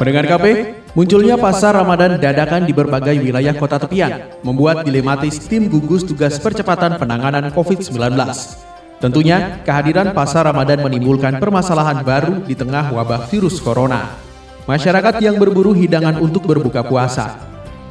Pendengar KP, munculnya pasar Ramadan dadakan di berbagai wilayah kota tepian membuat dilematis tim gugus tugas percepatan penanganan COVID-19. Tentunya, kehadiran pasar Ramadan menimbulkan permasalahan baru di tengah wabah virus corona. Masyarakat yang berburu hidangan untuk berbuka puasa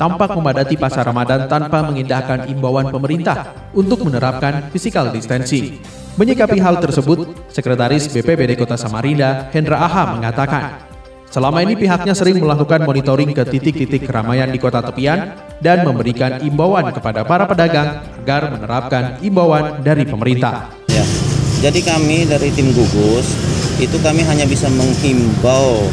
tampak memadati pasar Ramadan tanpa mengindahkan imbauan pemerintah untuk menerapkan physical distancing. Menyikapi hal tersebut, Sekretaris BPBD Kota Samarinda, Hendra Aha mengatakan, Selama ini pihaknya sering melakukan monitoring ke titik-titik keramaian di kota tepian dan memberikan imbauan kepada para pedagang agar menerapkan imbauan dari pemerintah. Ya, jadi kami dari tim gugus itu kami hanya bisa menghimbau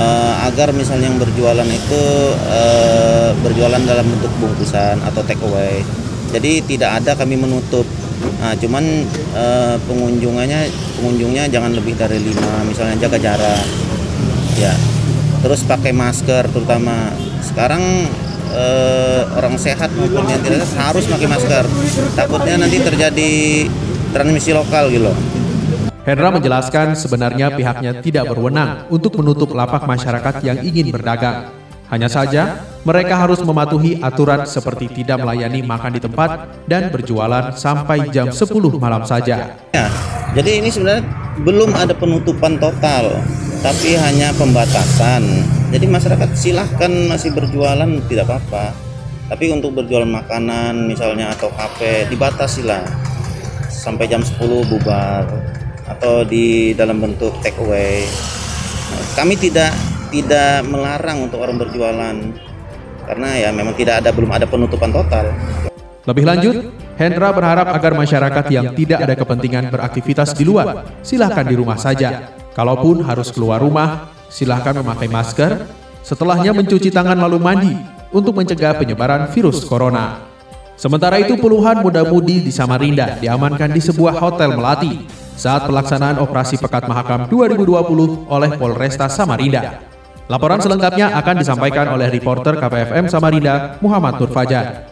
uh, agar misalnya yang berjualan itu uh, berjualan dalam bentuk bungkusan atau take away. Jadi tidak ada kami menutup. Nah, cuman uh, pengunjungannya pengunjungnya jangan lebih dari lima, misalnya jaga jarak ya. Terus pakai masker terutama. Sekarang eh, orang sehat maupun yang tidak sehat harus pakai masker. Takutnya nanti terjadi transmisi lokal gitu loh. Hendra menjelaskan sebenarnya pihaknya tidak berwenang untuk menutup lapak masyarakat yang ingin berdagang. Hanya saja, mereka harus mematuhi aturan seperti tidak melayani makan di tempat dan berjualan sampai jam 10 malam saja. Ya, jadi ini sebenarnya belum ada penutupan total tapi hanya pembatasan. Jadi masyarakat silahkan masih berjualan tidak apa-apa. Tapi untuk berjualan makanan misalnya atau kafe dibatasi lah sampai jam 10 bubar atau di dalam bentuk take away. Kami tidak tidak melarang untuk orang berjualan. Karena ya memang tidak ada belum ada penutupan total. Lebih lanjut Hendra berharap agar masyarakat yang tidak ada kepentingan beraktivitas di luar silahkan di rumah saja Kalaupun harus keluar rumah, silahkan memakai masker, setelahnya mencuci tangan lalu mandi untuk mencegah penyebaran virus corona. Sementara itu puluhan muda-mudi di Samarinda diamankan di sebuah hotel Melati saat pelaksanaan operasi Pekat Mahakam 2020 oleh Polresta Samarinda. Laporan selengkapnya akan disampaikan oleh reporter KPFM Samarinda, Muhammad Nur Fajar.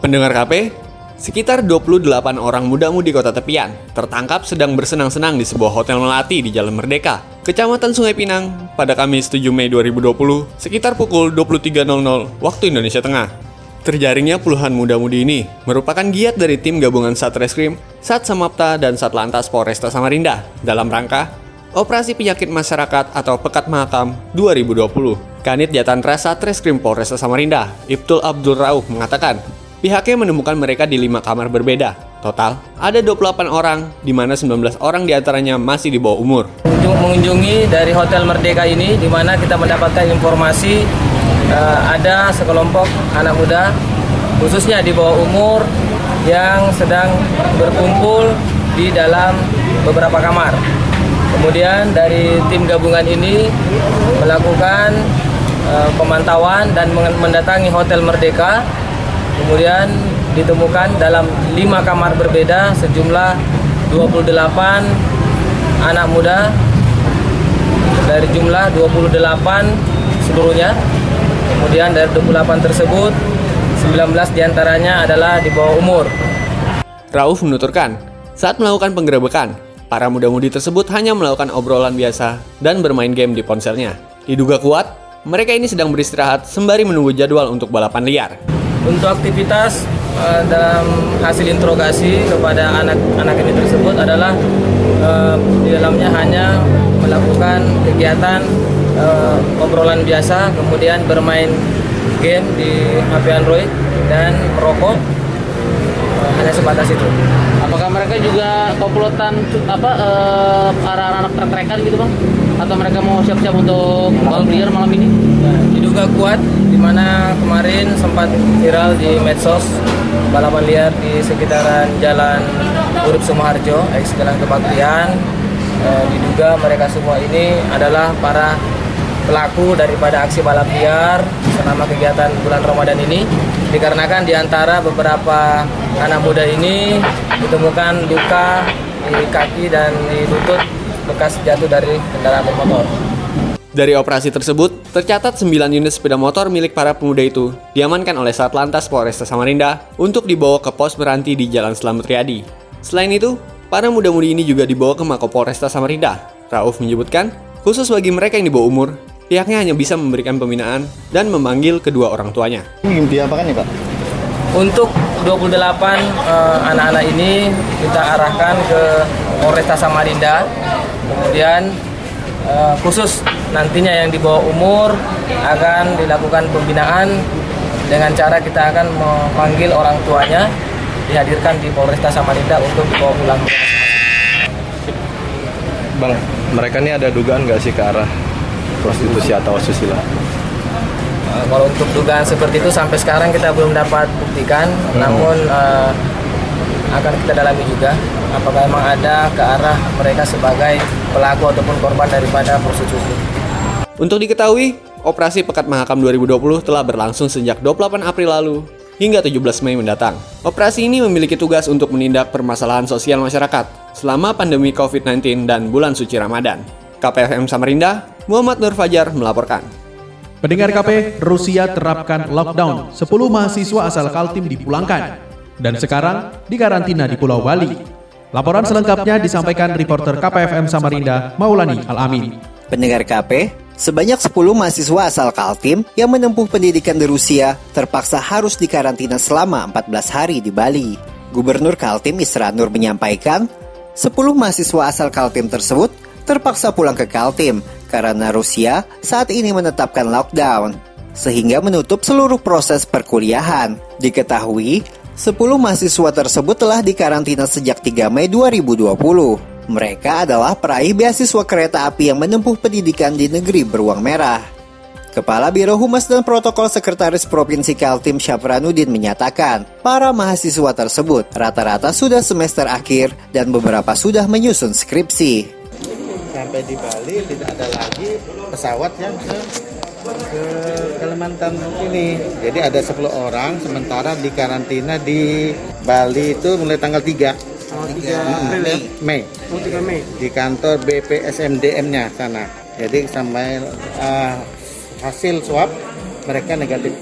Pendengar KP, Sekitar 28 orang muda-mudi kota tepian tertangkap sedang bersenang-senang di sebuah hotel melati di Jalan Merdeka, Kecamatan Sungai Pinang, pada Kamis 7 Mei 2020, sekitar pukul 23.00 waktu Indonesia Tengah. Terjaringnya puluhan muda-mudi ini merupakan giat dari tim gabungan Satreskrim, Sat Samapta, dan Satlantas Polresta Samarinda dalam rangka Operasi Penyakit Masyarakat atau Pekat Mahakam 2020. Kanit Jatan Satreskrim Polresta Samarinda, Ibtul Abdul Rauf mengatakan, Pihaknya menemukan mereka di lima kamar berbeda. Total, ada 28 orang, di mana 19 orang di antaranya masih di bawah umur. Mengunjungi dari Hotel Merdeka ini, di mana kita mendapatkan informasi uh, ada sekelompok anak muda, khususnya di bawah umur, yang sedang berkumpul di dalam beberapa kamar. Kemudian dari tim gabungan ini melakukan uh, pemantauan dan mendatangi Hotel Merdeka Kemudian ditemukan dalam lima kamar berbeda sejumlah 28 anak muda dari jumlah 28 seluruhnya. Kemudian dari 28 tersebut 19 di antaranya adalah di bawah umur. Rauf menuturkan, saat melakukan penggerebekan, para muda-mudi tersebut hanya melakukan obrolan biasa dan bermain game di ponselnya. Diduga kuat, mereka ini sedang beristirahat sembari menunggu jadwal untuk balapan liar. Untuk aktivitas uh, dalam hasil interogasi kepada anak-anak ini tersebut adalah uh, di dalamnya hanya melakukan kegiatan uh, obrolan biasa, kemudian bermain game di HP Android dan merokok uh, hanya sebatas itu. Mereka juga komplotan apa uh, arah anak trek-trekan gitu bang? Atau mereka mau siap-siap untuk balap liar malam ini? Diduga kuat di mana kemarin sempat viral di medsos balapan liar di sekitaran Jalan Urip Sumoharjo, ex Jalan Kebaktian. E, diduga mereka semua ini adalah para pelaku daripada aksi balap liar selama kegiatan bulan Ramadan ini dikarenakan di antara beberapa anak muda ini ditemukan luka di kaki dan di lutut bekas jatuh dari kendaraan bermotor. Dari operasi tersebut, tercatat 9 unit sepeda motor milik para pemuda itu diamankan oleh Satlantas Polresta Samarinda untuk dibawa ke pos beranti di Jalan Selamat Riyadi. Selain itu, para muda-mudi ini juga dibawa ke Mako Polresta Samarinda. Rauf menyebutkan, khusus bagi mereka yang di bawah umur, pihaknya hanya bisa memberikan pembinaan dan memanggil kedua orang tuanya. Mimpi apa kan ya Pak? Untuk 28 eh, anak-anak ini kita arahkan ke Polresta Samarinda. Kemudian eh, khusus nantinya yang di bawah umur akan dilakukan pembinaan dengan cara kita akan memanggil orang tuanya dihadirkan di Polresta Samarinda untuk dibawa pulang. Bang, mereka ini ada dugaan nggak sih ke arah prostitusi atau asusila? Uh, kalau untuk dugaan seperti itu sampai sekarang kita belum dapat buktikan, namun uh, akan kita dalami juga apakah memang ada ke arah mereka sebagai pelaku ataupun korban daripada prostitusi. Untuk diketahui, operasi Pekat Mahakam 2020 telah berlangsung sejak 28 April lalu hingga 17 Mei mendatang. Operasi ini memiliki tugas untuk menindak permasalahan sosial masyarakat selama pandemi COVID-19 dan bulan suci Ramadan. KPFM Samarinda, Muhammad Nur Fajar melaporkan. Pendengar KP, Rusia terapkan lockdown. 10 mahasiswa asal Kaltim dipulangkan. Dan sekarang dikarantina di Pulau Bali. Laporan selengkapnya disampaikan reporter KPFM Samarinda, Maulani Al-Amin. Pendengar KP, sebanyak 10 mahasiswa asal Kaltim yang menempuh pendidikan di Rusia terpaksa harus dikarantina selama 14 hari di Bali. Gubernur Kaltim Isra Nur menyampaikan, 10 mahasiswa asal Kaltim tersebut terpaksa pulang ke Kaltim karena Rusia saat ini menetapkan lockdown, sehingga menutup seluruh proses perkuliahan. Diketahui, 10 mahasiswa tersebut telah dikarantina sejak 3 Mei 2020. Mereka adalah peraih beasiswa kereta api yang menempuh pendidikan di negeri beruang merah. Kepala Biro Humas dan Protokol Sekretaris Provinsi Kaltim Syafranuddin menyatakan, para mahasiswa tersebut rata-rata sudah semester akhir dan beberapa sudah menyusun skripsi. Sampai di Bali tidak ada lagi pesawat yang ke, ke Kalimantan ini. Jadi ada 10 orang sementara di karantina di Bali itu mulai tanggal 3 Oh, 3 Mei. Mei. Oh, 3 Mei. Di kantor BPSMDM-nya sana. Jadi sampai uh, hasil swab mereka negatif.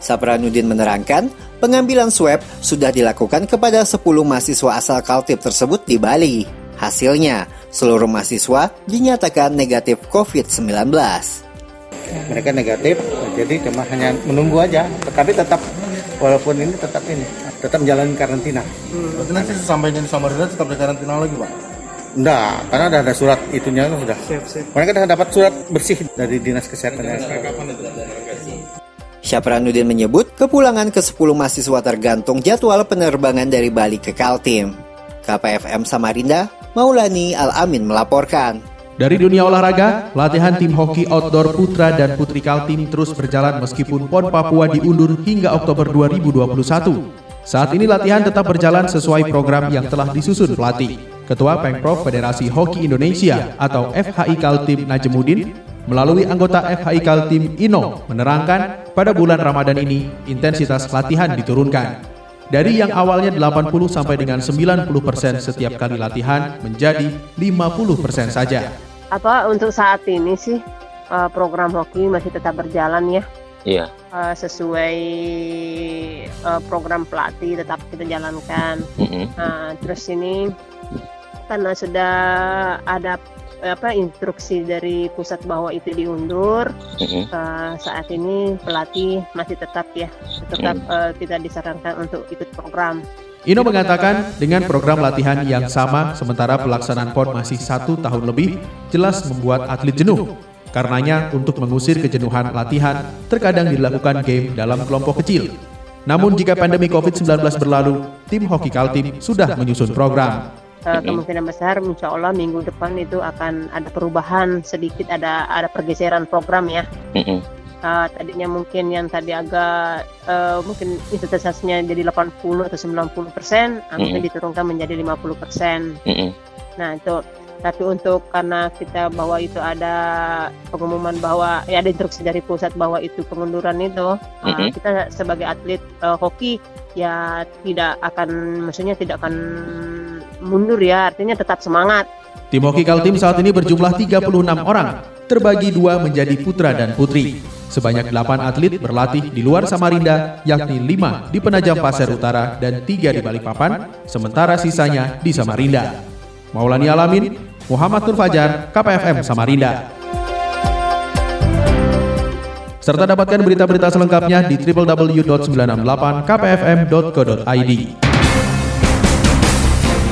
Sapranuddin menerangkan, pengambilan swab sudah dilakukan kepada 10 mahasiswa asal Kaltip tersebut di Bali. Hasilnya, seluruh mahasiswa dinyatakan negatif COVID-19. Mereka negatif, jadi cuma hanya menunggu aja. Tetapi tetap walaupun ini tetap ini tetap menjalani karantina. Berarti nanti sesampainya di Samarinda tetap di karantina lagi, Pak? Enggak, karena ada, ada surat itunya sudah. Siap, siap. Mereka sudah dapat surat bersih dari dinas kesehatan. Syafranuddin menyebut kepulangan ke 10 mahasiswa tergantung jadwal penerbangan dari Bali ke Kaltim. KPFM Samarinda, Maulani Al-Amin melaporkan. Dari dunia olahraga, latihan tim hoki outdoor putra dan putri Kaltim terus berjalan meskipun PON Papua diundur hingga Oktober 2021. Saat ini latihan tetap berjalan sesuai program yang telah disusun pelatih. Ketua Pengprov Federasi Hoki Indonesia atau FHI Kaltim Najemudin melalui anggota FHI Kaltim Ino menerangkan pada bulan Ramadan ini intensitas latihan diturunkan. Dari yang awalnya 80 sampai dengan 90% setiap kali latihan menjadi 50% saja. Apa untuk saat ini sih eh, program hoki masih tetap berjalan ya? Iya. Eh, sesuai eh, program pelatih tetap kita jalankan. Nah, terus ini karena sudah ada apa instruksi dari pusat bahwa itu diundur Mm-mm. eh, saat ini pelatih masih tetap ya tetap eh, tidak disarankan untuk ikut program Ino mengatakan dengan program latihan yang sama sementara pelaksanaan PON masih satu tahun lebih jelas membuat atlet jenuh. Karenanya untuk mengusir kejenuhan latihan terkadang dilakukan game dalam kelompok kecil. Namun jika pandemi COVID-19 berlalu, tim hoki Kaltim sudah menyusun program. Eh, kemungkinan besar insya Allah minggu depan itu akan ada perubahan sedikit ada ada pergeseran program ya. Eh, tadinya mungkin yang tadi agak eh, mungkin intensitasnya jadi 80 atau 90 persen Mm-mm. diturunkan menjadi 50 persen nah itu Tapi untuk karena kita bahwa itu ada pengumuman bahwa ya ada instruksi dari pusat bahwa itu pengunduran itu, uh, Mhm. kita sebagai atlet uh, hoki ya tidak akan maksudnya tidak akan mundur ya, artinya tetap semangat. Tim hoki Kaltim saat ini berjumlah 36 orang, terbagi dua menjadi putra dan putri. Sebanyak 8 atlet berlatih di luar Samarinda, yakni 5 di Penajam Pasir Utara dan 3 di Balikpapan, sementara sisanya di Samarinda. Maulani Alamin, Muhammad Nur Fajar, KPFM Samarinda. Serta dapatkan berita-berita selengkapnya di www.968kpfm.co.id.